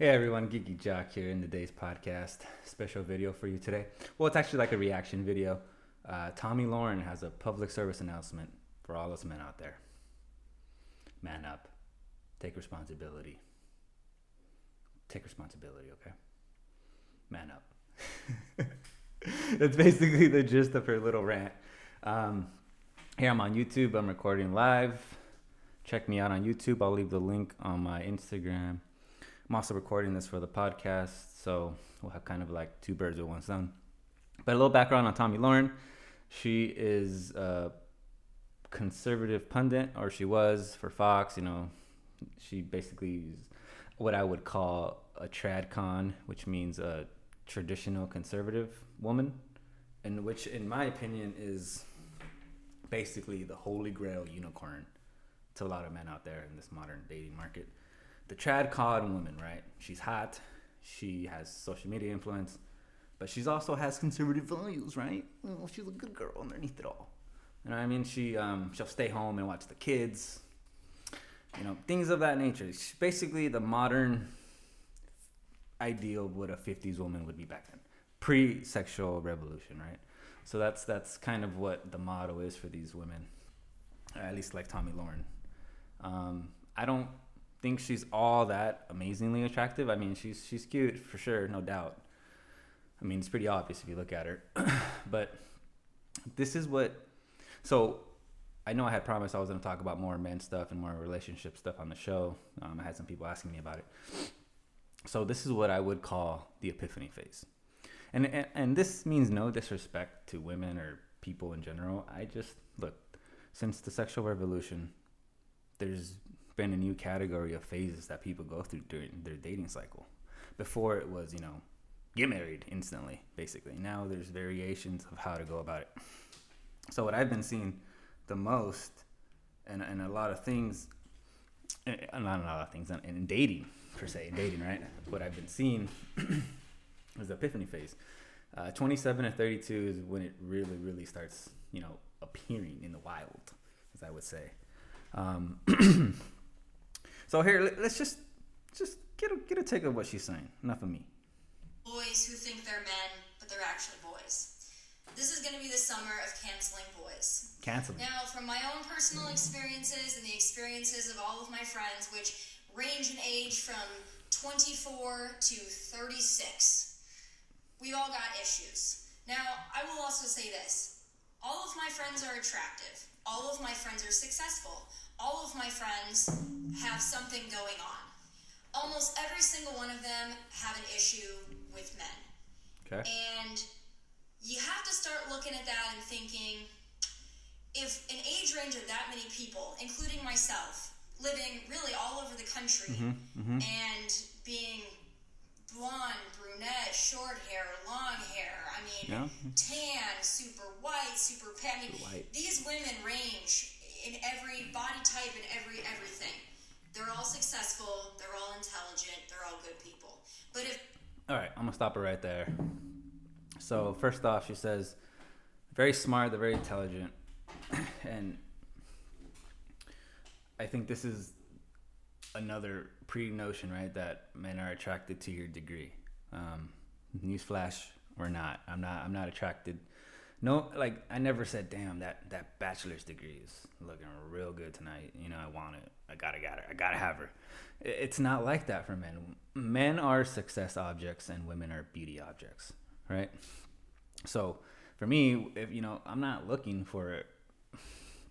Hey everyone, Geeky Jock here in today's podcast. Special video for you today. Well, it's actually like a reaction video. Uh, Tomi Lahren has a public service announcement for all us men out there. Man up. Take responsibility. Take responsibility, okay? Man up. That's basically the gist of her little rant. Um, here I'm on YouTube. I'm recording live. Check me out on YouTube. I'll leave the link on my Instagram. I'm also recording this for the podcast, so we'll have kind of like two birds with one stone. But a little background on Tomi Lahren. She is a conservative pundit, or she was for Fox. You know, she basically is what I would call a tradcon, which means a traditional conservative woman, and which, in my opinion, is basically the holy grail unicorn to a lot of men out there in this modern dating market the tradcon woman, right? She's hot. She has social media influence, but she's also has conservative values, right? Well, she's a good girl underneath it all. You know what I mean? She um, she'll stay home and watch the kids. You know, things of that nature. She's basically the modern ideal of what a 50s woman would be back then, pre-sexual revolution, right? So that's that's kind of what the motto is for these women, at least like Tomi Lahren. Um, I don't think she's all that amazingly attractive. I mean, she's she's cute for sure, no doubt. I mean, it's pretty obvious if you look at her. but this is what. So, I know I had promised I was going to talk about more men stuff and more relationship stuff on the show. Um, I had some people asking me about it. So this is what I would call the epiphany phase, and and, and this means no disrespect to women or people in general. I just look since the sexual revolution, there's been a new category of phases that people go through during their dating cycle. Before it was, you know, get married instantly, basically. Now there's variations of how to go about it. So what I've been seeing the most, and, and a lot of things, and eh, not a lot of things, in dating per se, in dating, right? What I've been seeing is the epiphany phase. Uh, 27 to 32 is when it really, really starts, you know, appearing in the wild, as I would say. Um, So here, let's just just get a get a take of what she's saying. Enough of me. Boys who think they're men, but they're actually boys. This is going to be the summer of canceling boys. Canceling. Now, from my own personal experiences and the experiences of all of my friends, which range in age from 24 to 36, we all got issues. Now, I will also say this all of my friends are attractive, all of my friends are successful all of my friends have something going on. Almost every single one of them have an issue with men. Okay. And you have to start looking at that and thinking if an age range of that many people, including myself, living really all over the country mm-hmm, mm-hmm. and being blonde, brunette, short hair, long hair. I mean, yeah. tan, super white, super pale. I mean, these women range in every body type and every everything. They're all successful. They're all intelligent. They're all good people. But if all right, I'm gonna stop it right there. So first off, she says, very smart. They're very intelligent, and I think this is another pre-notion, right? That men are attracted to your degree. Um, newsflash, we're not. I'm not. I'm not attracted no, like I never said, "Damn, that that bachelor's degree is looking real good tonight." You know, I want it. I gotta got her. I gotta have her. It's not like that for men. Men are success objects, and women are beauty objects, right? So, for me, if you know, I'm not looking for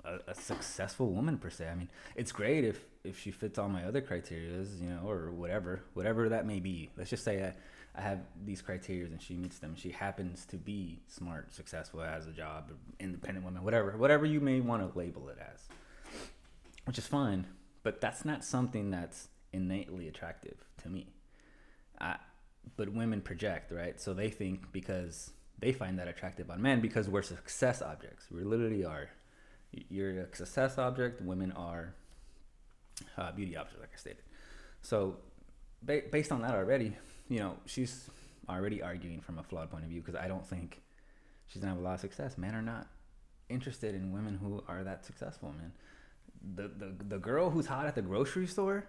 a, a successful woman per se. I mean, it's great if if she fits all my other criterias, you know, or whatever, whatever that may be. Let's just say I I have these criteria and she meets them. She happens to be smart, successful, has a job, independent woman, whatever, whatever you may want to label it as, which is fine. But that's not something that's innately attractive to me. I, but women project, right? So they think because they find that attractive on men because we're success objects. We literally are. You're a success object. Women are uh, beauty objects, like I stated. So ba- based on that already, you know, she's already arguing from a flawed point of view because I don't think she's gonna have a lot of success. Men are not interested in women who are that successful, man. The the the girl who's hot at the grocery store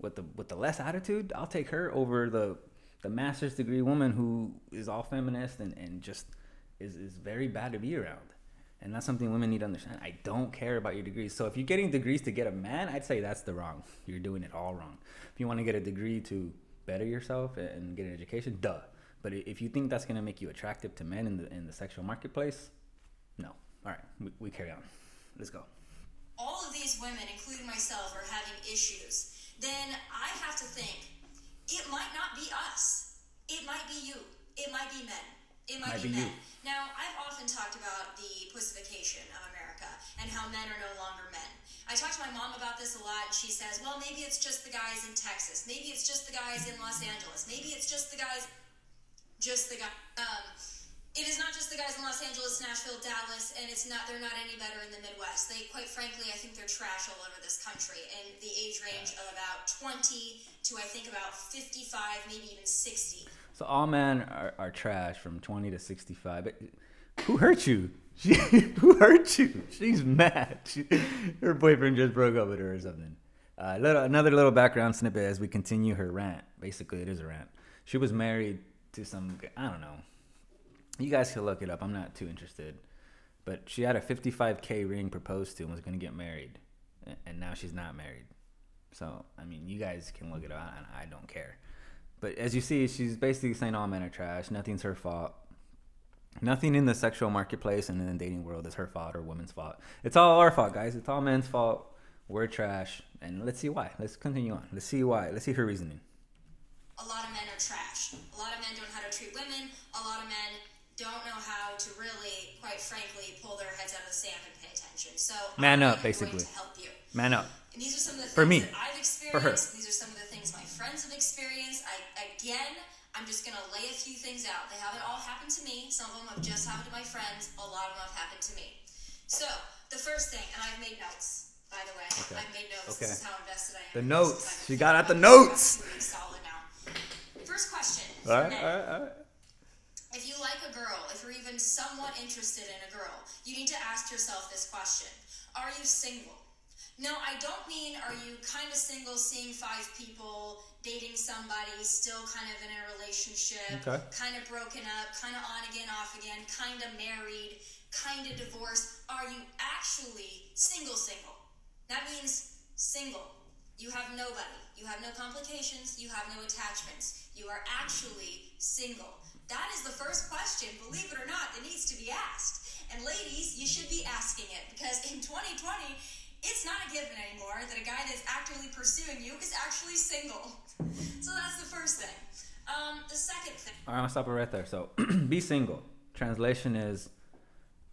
with the with the less attitude, I'll take her over the the master's degree woman who is all feminist and, and just is, is very bad to be around. And that's something women need to understand. I don't care about your degrees. So if you're getting degrees to get a man, I'd say that's the wrong. You're doing it all wrong. If you want to get a degree to better yourself and get an education, duh. But if you think that's gonna make you attractive to men in the in the sexual marketplace, no. All right, we, we carry on. Let's go. All of these women, including myself, are having issues. Then I have to think it might not be us. It might be you. It might be men. It might, might be, be men. You. Now, I've often talked about the pussification of America and how men are no longer men. I talk to my mom about this a lot. She says, well, maybe it's just the guys in Texas. Maybe it's just the guys in Los Angeles. Maybe it's just the guys, just the guys. Um, it is not just the guys in Los Angeles, Nashville, Dallas, and it's not. They're not any better in the Midwest. They, quite frankly, I think they're trash all over this country. And the age range of about 20 to I think about 55, maybe even 60. So all men are, are trash from 20 to 65. But who hurt you? She, who hurt you? She's mad. She, her boyfriend just broke up with her or something. Uh, little, another little background snippet as we continue her rant. Basically, it is a rant. She was married to some, I don't know. You guys can look it up. I'm not too interested. But she had a 55K ring proposed to and was going to get married. And now she's not married. So, I mean, you guys can look it up, and I don't care. But as you see, she's basically saying all men are trash. Nothing's her fault. Nothing in the sexual marketplace and in the dating world is her fault or women's fault. It's all our fault, guys. It's all men's fault. We're trash. And let's see why. Let's continue on. Let's see why. Let's see her reasoning. A lot of men are trash. A lot of men don't know how to treat women. A lot of men don't know how to really, quite frankly, pull their heads out of the sand and pay attention. So man I'm up, basically. To help you. Man up. And these are some of the things For me. I've experienced. For her. These are some of the things my friends have experienced. I again I'm just gonna lay a few things out. They haven't all happened to me. Some of them have just happened to my friends. A lot of them have happened to me. So the first thing, and I've made notes. By the way, okay. I've made notes. Okay. This is how invested I am. The notes. She got out the notes. Solid now. First question. All right, all right, all right. If you like a girl, if you're even somewhat interested in a girl, you need to ask yourself this question: Are you single? No, I don't mean are you kind of single, seeing five people, dating somebody, still kind of in a relationship, okay. kind of broken up, kind of on again, off again, kind of married, kind of divorced. Are you actually single, single? That means single. You have nobody. You have no complications. You have no attachments. You are actually single. That is the first question, believe it or not, that needs to be asked. And ladies, you should be asking it because in 2020, it's not a given anymore that a guy that's actively pursuing you is actually single. So that's the first thing. Um, the second thing. All right, I'm gonna stop it right there. So, be single. Translation is,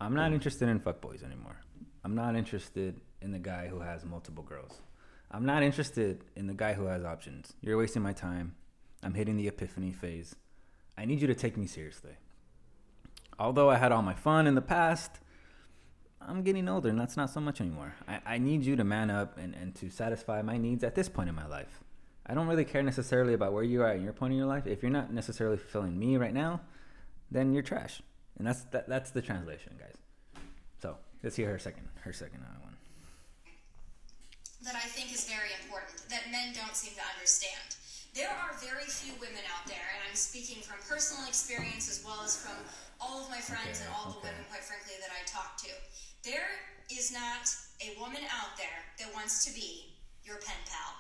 I'm not interested in fuckboys anymore. I'm not interested in the guy who has multiple girls. I'm not interested in the guy who has options. You're wasting my time. I'm hitting the epiphany phase. I need you to take me seriously. Although I had all my fun in the past, I'm getting older and that's not so much anymore. I, I need you to man up and, and to satisfy my needs at this point in my life. I don't really care necessarily about where you are in your point in your life. If you're not necessarily fulfilling me right now, then you're trash. And that's that, that's the translation, guys. So let's hear her second her second uh, one. That I think is very important that men don't seem to understand. There are very few women out there, and I'm speaking from personal experience as well as from all of my friends okay, and all okay. the women, quite frankly, that I talk to there is not a woman out there that wants to be your pen pal.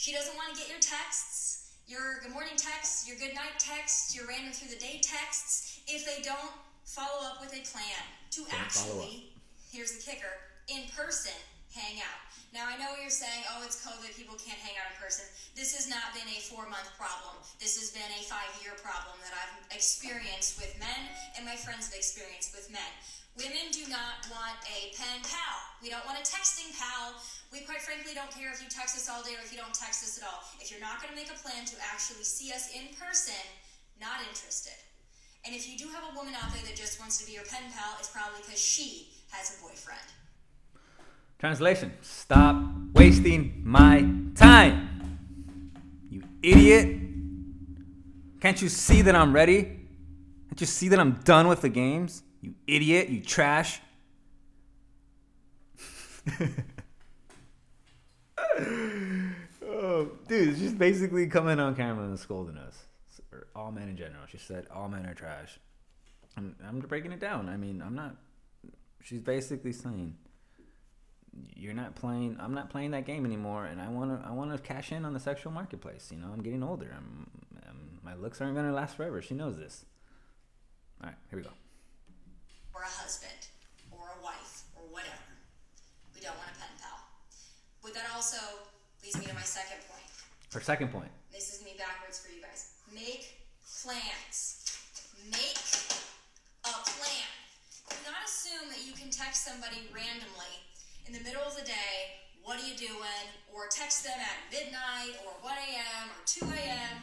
She doesn't want to get your texts, your good morning texts, your good night texts, your random through the day texts, if they don't follow up with a plan to don't actually, here's the kicker, in person hang out. Now, I know what you're saying, oh, it's COVID, people can't hang out in person. This has not been a four month problem. This has been a five year problem that I've experienced with men and my friends have experienced with men. Women do not want a pen pal. We don't want a texting pal. We quite frankly don't care if you text us all day or if you don't text us at all. If you're not going to make a plan to actually see us in person, not interested. And if you do have a woman out there that just wants to be your pen pal, it's probably because she has a boyfriend. Translation Stop wasting my time. You idiot. Can't you see that I'm ready? Can't you see that I'm done with the games? You idiot, you trash. oh dude, she's basically coming on camera and scolding us. All men in general. She said all men are trash. And I'm breaking it down. I mean, I'm not. She's basically saying you're not playing. I'm not playing that game anymore, and I want to. I want to cash in on the sexual marketplace. You know, I'm getting older. I'm, I'm my looks aren't gonna last forever. She knows this. All right, here we go. Or a husband, or a wife, or whatever. We don't want a pen pal. But that also leads me to my second point. Her second point. This is me backwards for you guys. Make plans. Make a plan. Do not assume that you can text somebody randomly in the middle of the day, what are you doing? Or text them at midnight or 1 a.m. or 2 a.m.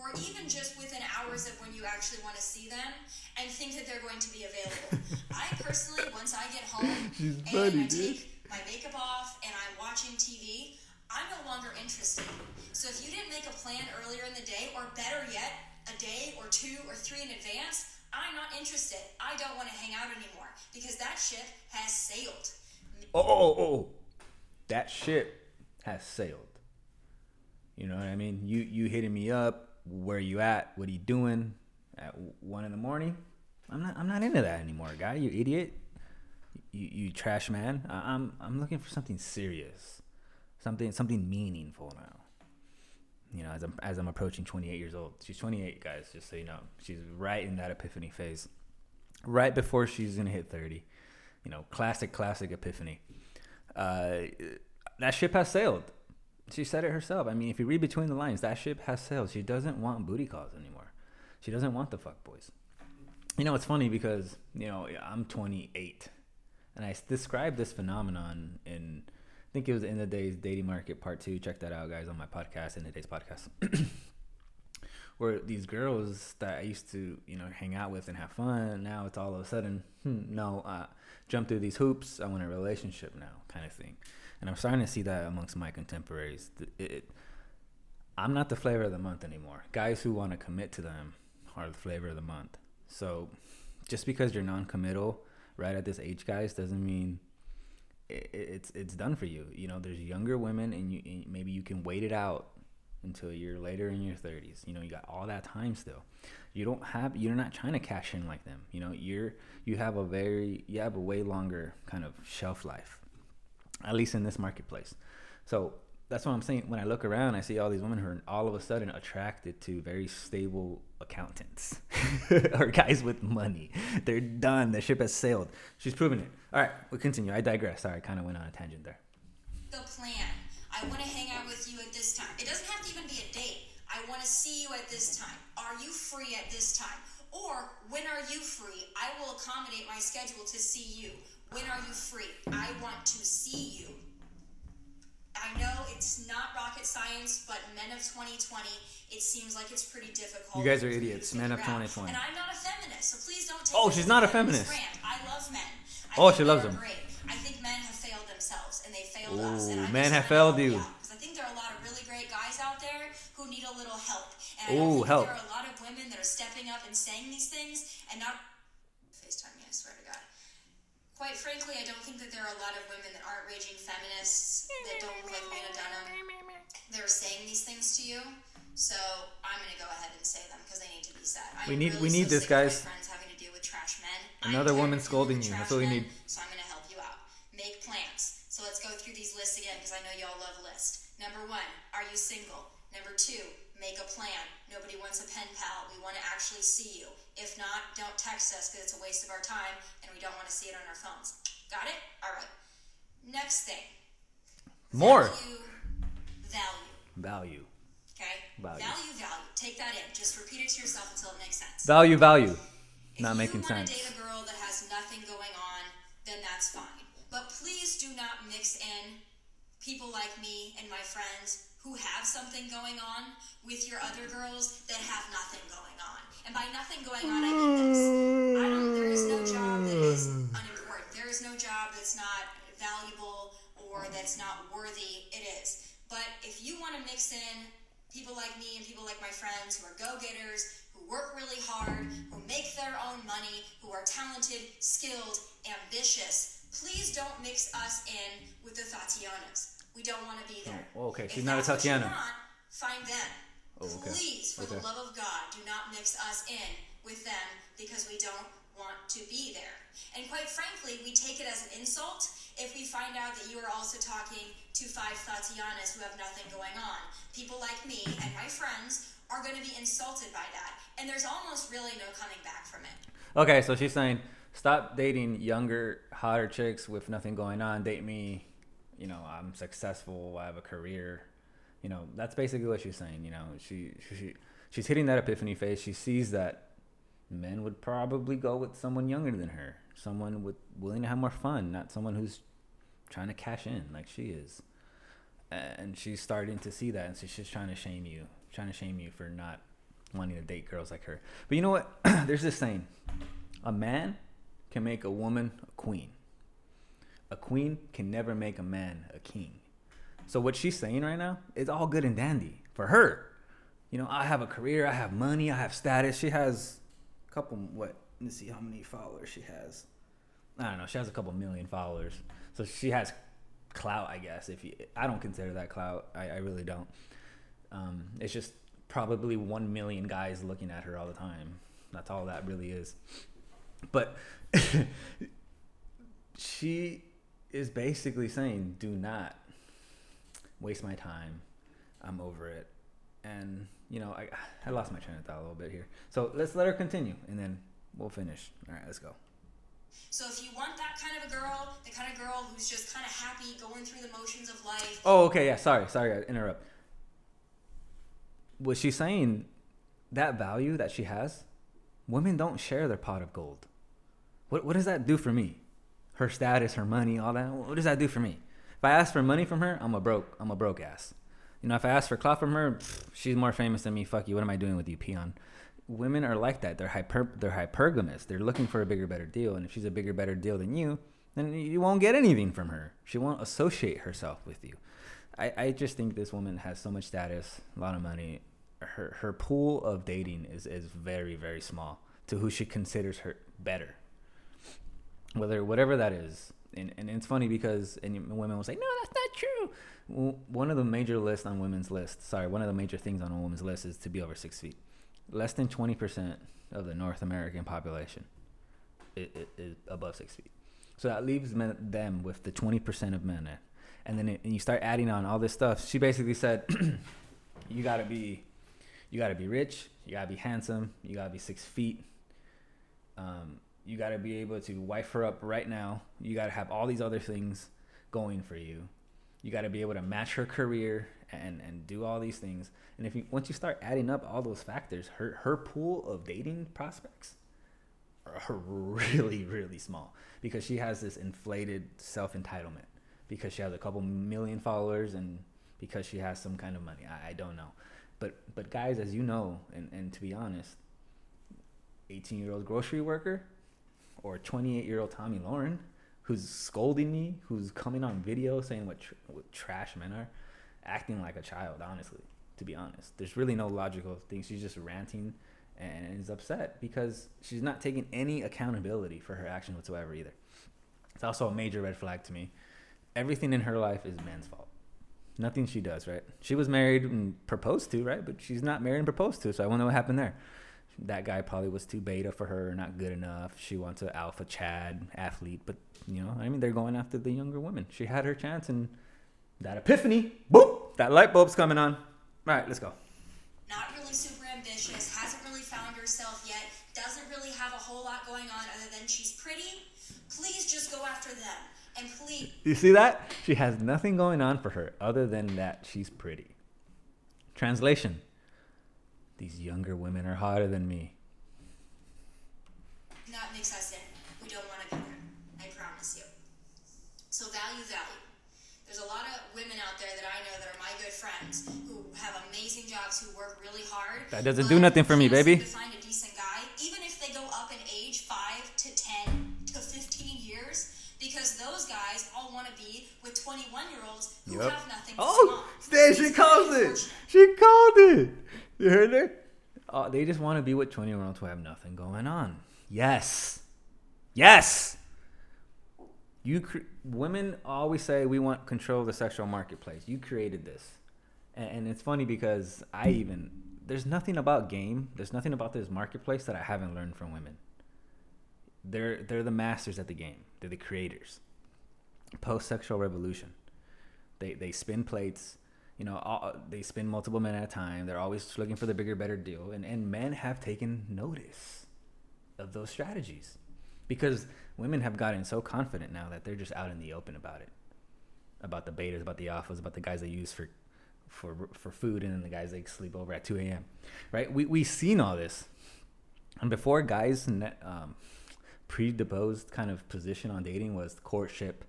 or even just within hours of when you actually want to see them and think that they're going to be available. I personally, once I get home She's and funny, I dude. take my makeup off and I'm watching TV, I'm no longer interested. So if you didn't make a plan earlier in the day, or better yet, a day or two or three in advance, I'm not interested. I don't want to hang out anymore because that ship has sailed. Oh, oh, oh, oh. That ship has sailed. You know what I mean? You you hitting me up. Where you at? What are you doing? At one in the morning? I'm not. I'm not into that anymore, guy. You idiot. You you trash man. I, I'm I'm looking for something serious, something something meaningful now. You know, as I'm as I'm approaching 28 years old. She's 28, guys. Just so you know, she's right in that epiphany phase, right before she's gonna hit 30 you know, classic, classic epiphany. Uh, that ship has sailed. She said it herself. I mean, if you read between the lines, that ship has sailed. She doesn't want booty calls anymore. She doesn't want the fuck boys. You know, it's funny because you know I'm 28, and I described this phenomenon in, I think it was End of Days dating market part two. Check that out, guys, on my podcast, End of Days podcast. where these girls that I used to, you know, hang out with and have fun, now it's all of a sudden, hmm, no, uh, jump through these hoops. I want a relationship now, kind of thing. And I'm starting to see that amongst my contemporaries. It, it, I'm not the flavor of the month anymore. Guys who want to commit to them are the flavor of the month. So just because you're non-committal right at this age, guys, doesn't mean it, it's it's done for you. You know, there's younger women, and you and maybe you can wait it out until you're later in your 30s. You know, you got all that time still. You don't have you're not trying to cash in like them. You know, you're you have a very you have a way longer kind of shelf life. At least in this marketplace. So that's what I'm saying. When I look around, I see all these women who are all of a sudden attracted to very stable accountants or guys with money. They're done. The ship has sailed. She's proven it. All right, we'll continue. I digress. Sorry, I kind of went on a tangent there. The plan. I want to hang out with you at this time. It doesn't have to even be a date. I want to see you at this time. Are you free at this time? Or when are you free? I will accommodate my schedule to see you. When are you free? I want to see you. I know it's not rocket science, but men of 2020, it seems like it's pretty difficult. You guys are for you to idiots. Men of 2020. And I'm not a feminist, so please don't take Oh, she's not a feminist rant. I love men. I Oh, she loves them. Great. I think men have failed themselves, and they failed us. And men have failed you I think there are a lot of really great guys out there who need a little help. And Ooh, help. there are a lot of women that are stepping up and saying these things and not FaceTime me, I swear to God. Quite frankly, I don't think that there are a lot of women that aren't raging feminists that don't look like Lena Dunham. They're saying these things to you, so I'm gonna go ahead and say them because they need to be said. We need- really we need so this, guys. friends having to deal with trash men. Another woman scolding you. That's what we men, need. So I'm gonna help you out. Make plans. So let's go through these lists again because I know y'all love lists. Number one, are you single? Number two, make a plan. Nobody wants a pen pal. We want to actually see you. If not, don't text us because it's a waste of our time and we don't want to see it on our phones. Got it? All right. Next thing. More Value. Value. value. Okay? Value. Value, value. Take that in. Just repeat it to yourself until it makes sense. Value, value. If Not you making want sense. to date a girl that has nothing going on, then that's fine. But please do not mix in people like me and my friends who have something going on with your other girls that have nothing going on. And by nothing going on, I mean this. I don't, there is no job that is unimportant. There is no job that's not valuable or that's not worthy. It is. But if you want to mix in people like me and people like my friends who are go-getters, who work really hard, who make their own money, who are talented, skilled, ambitious, please don't mix us in with the Tatianas. We don't want to be there. Oh, okay. If She's not a that's what you Tatiana. want, find them. Oh, okay. Please, for Okay. the love of God, do not mix us in with them because we don't want to be there. And quite frankly, we take it as an insult if we find out that you are also talking to five Tatianas who have nothing going on. People like me and my friends are going to be insulted by that. And there's almost really no coming back from it. Okay, so she's saying stop dating younger, hotter chicks with nothing going on. Date me. You know, I'm successful. I have a career. You know, that's basically what she's saying. You know, she she she's hitting that epiphany phase. She sees that men would probably go with someone younger than her, someone with willing to have more fun, not someone who's trying to cash in like she is. And she's starting to see that, and so she's trying to shame you, trying to shame you for not wanting to date girls like her. But you know what? There's this saying: a man can make a woman a queen. A queen can never make a man a king. So what she's saying right now is all good and dandy for her. You know, I have a career, I have money, I have status. She has a couple what? Let's see how many followers she has. I don't know. She has a couple million followers, so she has clout, I guess. If you, I don't consider that clout. I, I really don't. Um, it's just probably one million guys looking at her all the time. That's all that really is. But she is basically saying, "Do not waste my time. I'm over it." And you know, I I lost my train of thought a little bit here. So let's let her continue, and then we'll finish. All right, let's go. So if you want that kind of a girl, the kind of girl who's just kind of happy going through the motions of life, Oh, okay, yeah. Sorry, sorry, I interrupt. Was she saying that value that she has? Women don't share their pot of gold. What what does that do for me? Her status, her money, all that. What does that do for me? If I ask for money from her, I'm a broke. I'm a broke ass. You know, if I ask for clout from her, she's more famous than me. Fuck you. What am I doing with you, peon? Women are like that. They're hyper. They're hypergamous. They're looking for a bigger, better deal. And if she's a bigger, better deal than you, then you won't get anything from her. She won't associate herself with you. I, I just think this woman has so much status, a lot of money. Her her pool of dating is is very very small to who she considers her better. Whether whatever that is, and and it's funny because and women will say no that's not true. One of the major lists on women's list, sorry, one of the major things on a woman's list is to be over six feet. Less than twenty percent of the North American population is, is above six feet. So that leaves men, them with the twenty percent of men, and then it, and you start adding on all this stuff. She basically said, "You gotta be, you gotta be rich, you gotta be handsome, you gotta be six feet, um, you gotta be able to wife her up right now. You gotta have all these other things going for you. You gotta be able to match her career and and do all these things. And if you once you start adding up all those factors, her her pool of dating prospects are really really small because she has this inflated self entitlement because she has a couple million followers and because she has some kind of money. I, I don't know, but but guys, as you know, and and to be honest, eighteen year old grocery worker or twenty eight year old Tomi Lahren who's scolding me, who's coming on video saying what, tr- what trash men are, acting like a child. Honestly, to be honest, there's really no logical thing. She's just ranting and is upset because she's not taking any accountability for her action whatsoever either. It's also a major red flag to me. Everything in her life is man's fault. Nothing she does, right? She was married and proposed to, right? But she's not married and proposed to, so I wonder what happened there. That guy probably was too beta for her, not good enough. She wants an alpha Chad athlete, but you know, I mean, they're going after the younger women. She had her chance, and that epiphany, boop, that light bulb's coming on. All right, let's go. not really super ambitious, hasn't really found herself yet, doesn't really have a whole lot going on other than she's pretty, please just go after them. And please, You see that? She has nothing going on for her other than that she's pretty. Translation These younger women are hotter than me. not mix us in. We don't want to be there. I promise you. So value, value. There's a lot of women out there that I know that are my good friends who have amazing jobs, who work really hard. That doesn't do nothing for me, baby. seem To find a decent guy, even if they go up in age five to ten to fifteen years, because those guys all want to be with 21 year olds who Yep. have nothing going Oh, on. there she called it. She called it. You heard her? Oh, they just want to be with 20 year olds who have nothing going on. Yes. Yes. You cre- women always say we want control of the sexual marketplace. You created this, and, and it's funny because I even there's nothing about game. There's nothing about this marketplace that I haven't learned from women. They're they're the masters at the game. They're the creators. Post sexual revolution. They they spin plates. You know, all, they spend multiple men at a time. They're always looking for the bigger, better deal, and and men have taken notice of those strategies because women have gotten so confident now that they're just out in the open about it, about the betas, about the alphas, about the guys they use for for for food, and then the guys they sleep over at 2 a.m. Right? We we've seen all this, and before guys um, predisposed kind of position on dating was courtship,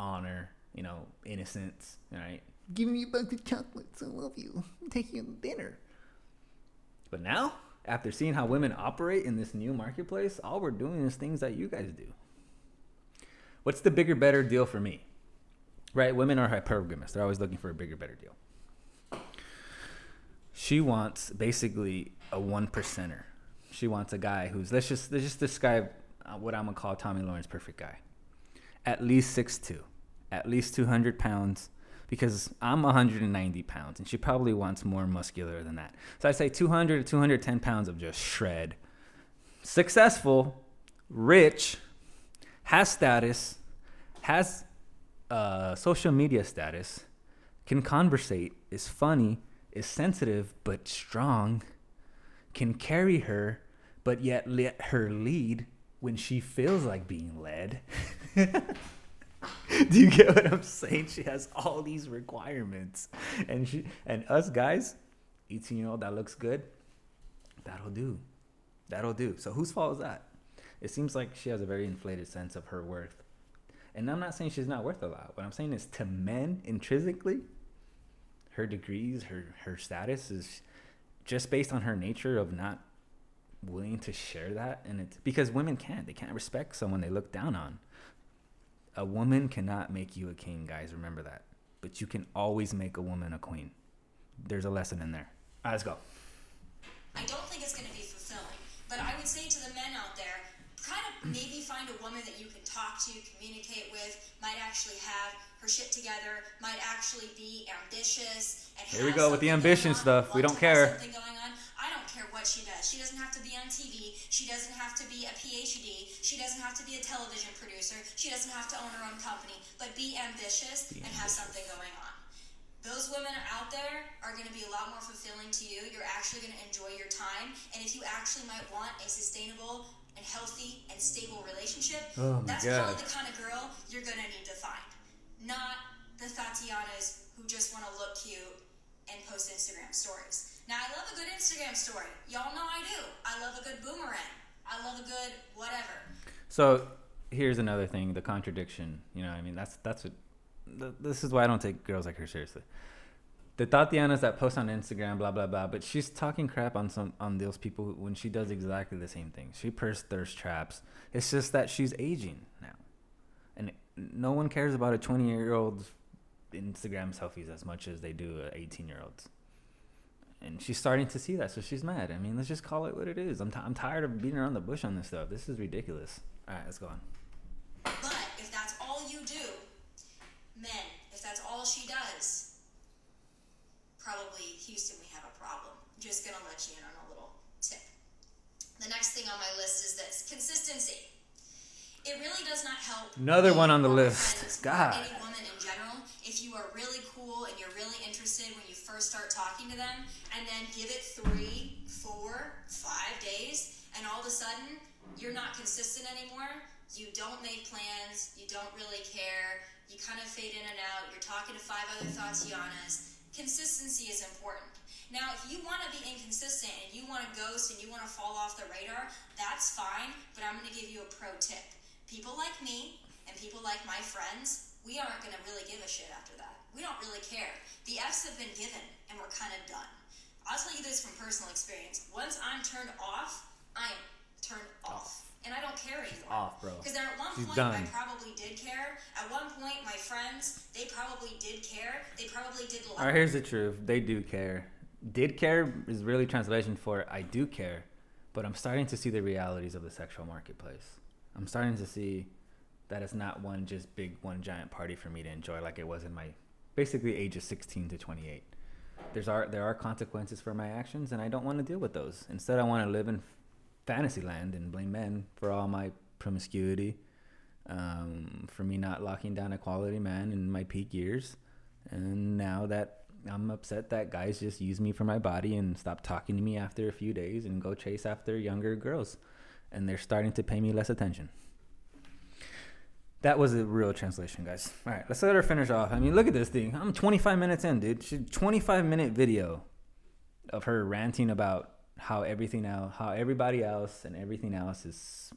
honor, you know, innocence, right? Give me a bunch of chocolates, I love you. I'm taking you to dinner. But now after seeing how women operate in this new marketplace, all we're doing is things that you guys do. What's the bigger, better deal for me? Right? Women are hypergamous. They're always looking for a bigger, better deal. She wants basically a one percenter. She wants a guy who's let's just let's just describe uh, what I'm gonna call Tomi Lahren's perfect guy. At least six two, at least two hundred pounds, because I'm 190 pounds and she probably wants more muscular than that. So I say 200 to 210 pounds of just shred. Successful, rich, has status, has uh, social media status, can conversate, is funny, is sensitive but strong, can carry her, but yet let her lead when she feels like being led. Do you get what I'm saying? She has all these requirements, and she and us guys, 18 year old that looks good, that'll do, that'll do. So whose fault is that? It seems like she has a very inflated sense of her worth, and I'm not saying she's not worth a lot. What I'm saying is to men intrinsically, her degrees, her her status is just based on her nature of not willing to share that and it's because women can't they can't respect someone they look down on a woman cannot make you a king, guys. Remember that. But you can always make a woman a queen. There's a lesson in there. All right, let's go. I don't think it's going to be fulfilling, but I would say to the men out there, kind of maybe find a woman that you can talk to, communicate with, might actually have her shit together, might actually be ambitious. And Here we go with the ambition stuff. We don't care. Something going on care what she does. She doesn't have to be on TV. She doesn't have to be a PhD. She doesn't have to be a television producer. She doesn't have to own her own company. But be ambitious be and have something going on. Those women out there are going to be a lot more fulfilling to you. You're actually going to enjoy your time. And if you actually might want a sustainable and healthy and stable relationship, oh that's God. probably the kind of girl you're going to need to find. Not the Tatianas who just want to look cute and post Instagram stories. Now, I love a good Instagram story. Y'all know I do. I love a good boomerang. I love a good whatever. So here's another thing: the contradiction. You know, I mean, that's that's what. This is why I don't take girls like her seriously. The Tatianas that post on Instagram, blah blah blah, but she's talking crap on some on those people when she does exactly the same thing. She purse thirst traps. It's just that she's aging now, and no one cares about a 20 year old's Instagram selfies as much as they do a 18 year old's and she's starting to see that, so she's mad. I mean, let's just call it what it is. I'm, t- I'm tired of beating around the bush on this stuff. This is ridiculous. All right, let's go on. But if that's all you do, men, if that's all she does, probably Houston, we have a problem. just gonna let you in on a little tip. The next thing on my list is this consistency. It really does not help. Another one on the list. God. Any woman in general, if you are really cool and you're really interested when you first start talking to them, and then give it three, four, five days, and all of a sudden you're not consistent anymore. You don't make plans. You don't really care. You kind of fade in and out. You're talking to five other Tatianas. Consistency is important. Now, if you want to be inconsistent and you want to ghost and you want to fall off the radar, that's fine, but I'm going to give you a pro tip people like me and people like my friends, we aren't going to really give a shit after that. We don't really care. The F's have been given, and we're kind of done. I'll tell you this from personal experience. Once I'm turned off, I am turned off. And I don't care anymore. Off, bro. Because at one She's point, done. I probably did care. At one point, my friends, they probably did care. They probably did love All right, here's the truth. They do care. Did care is really translation for I do care, but I'm starting to see the realities of the sexual marketplace. I'm starting to see that it's not one just big one giant party for me to enjoy like it was in my basically ages 16 to 28 there's are there are consequences for my actions and i don't want to deal with those. Instead i want to live in fantasy land and blame men for all my promiscuity um, for me not locking down a quality man in my peak years. And now that i'm upset that guys just use me for my body and stop talking to me after a few days and go chase after younger girls and they're starting to pay me less attention that was a real translation, guys. All right, let's let her finish off. I mean, look at this thing. I'm 25 minutes in, dude. She 25 minute video of her ranting about how everything else, how everybody else and everything else is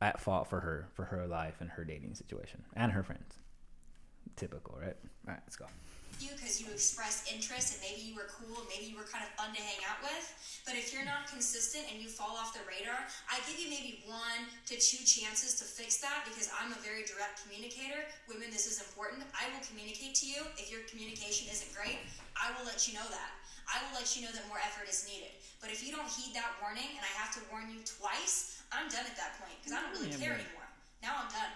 at fault for her, for her life and her dating situation and her friends. Typical, right? All right, let's go you because you expressed interest and maybe you were cool, maybe you were kind of fun to hang out with. But if you're not consistent and you fall off the radar, I give you maybe one to two chances to fix that because I'm a very direct communicator. Women, this is important. I will communicate to you. If your communication isn't great, I will let you know that. I will let you know that more effort is needed. But if you don't heed that warning and I have to warn you twice, I'm done at that point because I don't really care anymore. Now I'm done.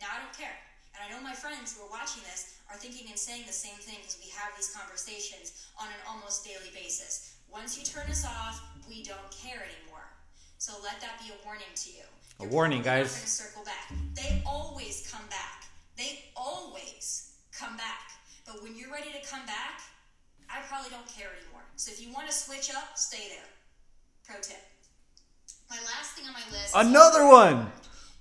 Now I don't care. And I know my friends who are watching this are thinking and saying the same thing because we have these conversations on an almost daily basis. Once you turn us off, we don't care anymore. So let that be a warning to you. A warning, guys. Circle back. They always come back. They always come back. But when you're ready to come back, I probably don't care anymore. So if you want to switch up, stay there. Pro tip. My last thing on my list. Another one.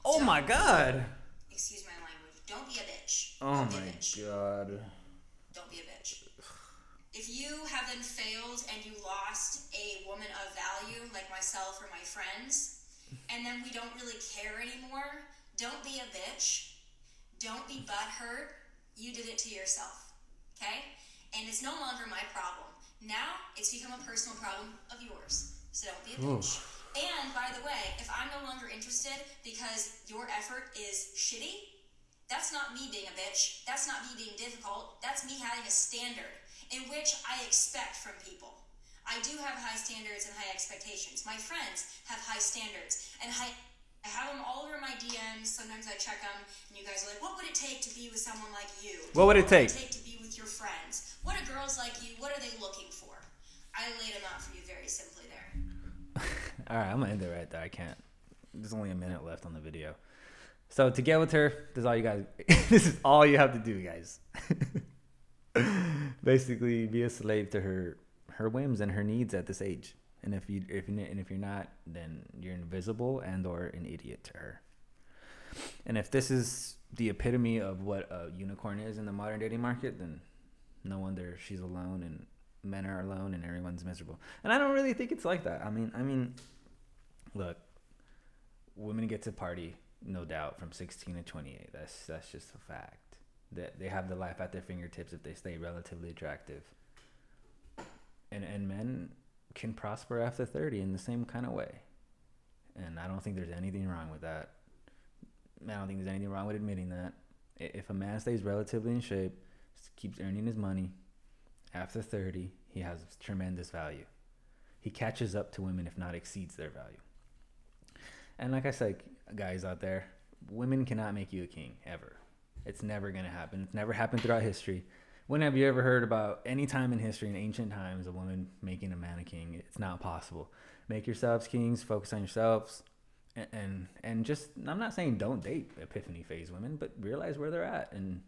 Oh my god. Excuse my language. Don't be a bitch. Oh my god. Don't be a bitch. If you have then failed and you lost a woman of value like myself or my friends, and then we don't really care anymore, don't be a bitch. Don't be butthurt. You did it to yourself. Okay? And it's no longer my problem. Now it's become a personal problem of yours. So don't be a bitch. And by the way, if I'm no longer interested because your effort is shitty, that's not me being a bitch. That's not me being difficult. That's me having a standard in which I expect from people. I do have high standards and high expectations. My friends have high standards and high. I have them all over my DMs. Sometimes I check them, and you guys are like, "What would it take to be with someone like you? What would it take? Would it take to be with your friends? What are girls like you? What are they looking for?" I laid them out for you very simply there. all right, I'm gonna end it right there. I can't. There's only a minute left on the video. So to get with her, this is all you guys. this is all you have to do, guys. Basically, be a slave to her her whims and her needs at this age. And if you if and if you're not, then you're invisible and or an idiot to her. And if this is the epitome of what a unicorn is in the modern dating market, then no wonder she's alone and men are alone and everyone's miserable. And I don't really think it's like that. I mean, I mean, look, women get to party no doubt, from 16 to 28. That's that's just a fact. That they have the life at their fingertips if they stay relatively attractive. And and men can prosper after 30 in the same kind of way. And I don't think there's anything wrong with that. I don't think there's anything wrong with admitting that. If a man stays relatively in shape, keeps earning his money, after 30, he has tremendous value. He catches up to women, if not exceeds their value. And like I said, guys out there, women cannot make you a king ever. It's never gonna happen. It's never happened throughout history. When have you ever heard about any time in history in ancient times a woman making a man a king? It's not possible. Make yourselves kings. Focus on yourselves, and and, and just I'm not saying don't date epiphany phase women, but realize where they're at and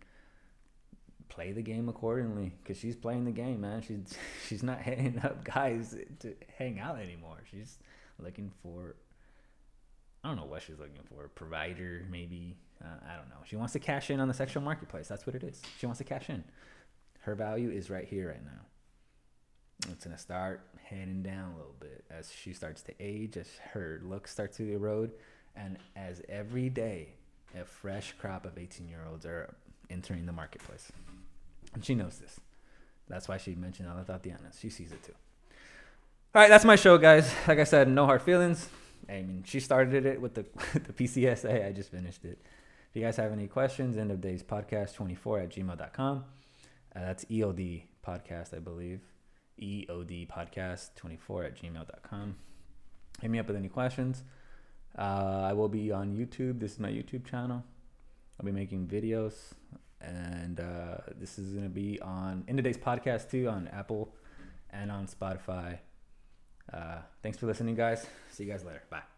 play the game accordingly because she's playing the game man she's she's not hitting up guys to hang out anymore she's looking for I don't know what she's looking for. Provider, maybe. Uh, I don't know. She wants to cash in on the sexual marketplace. That's what it is. She wants to cash in. Her value is right here, right now. It's going to start heading down a little bit as she starts to age, as her looks start to erode, and as every day a fresh crop of 18 year olds are entering the marketplace. And she knows this. That's why she mentioned Ala Tatiana. She sees it too. All right, that's my show, guys. Like I said, no hard feelings. I mean, she started it with the the PCSA. I just finished it. If you guys have any questions, end of days podcast 24 at gmail.com. Uh, that's EOD podcast, I believe. EOD podcast 24 at gmail.com. Hit me up with any questions. Uh, I will be on YouTube. This is my YouTube channel. I'll be making videos. And uh, this is going to be on End of Days Podcast too on Apple and on Spotify. Uh, thanks for listening, guys. See you guys later. Bye.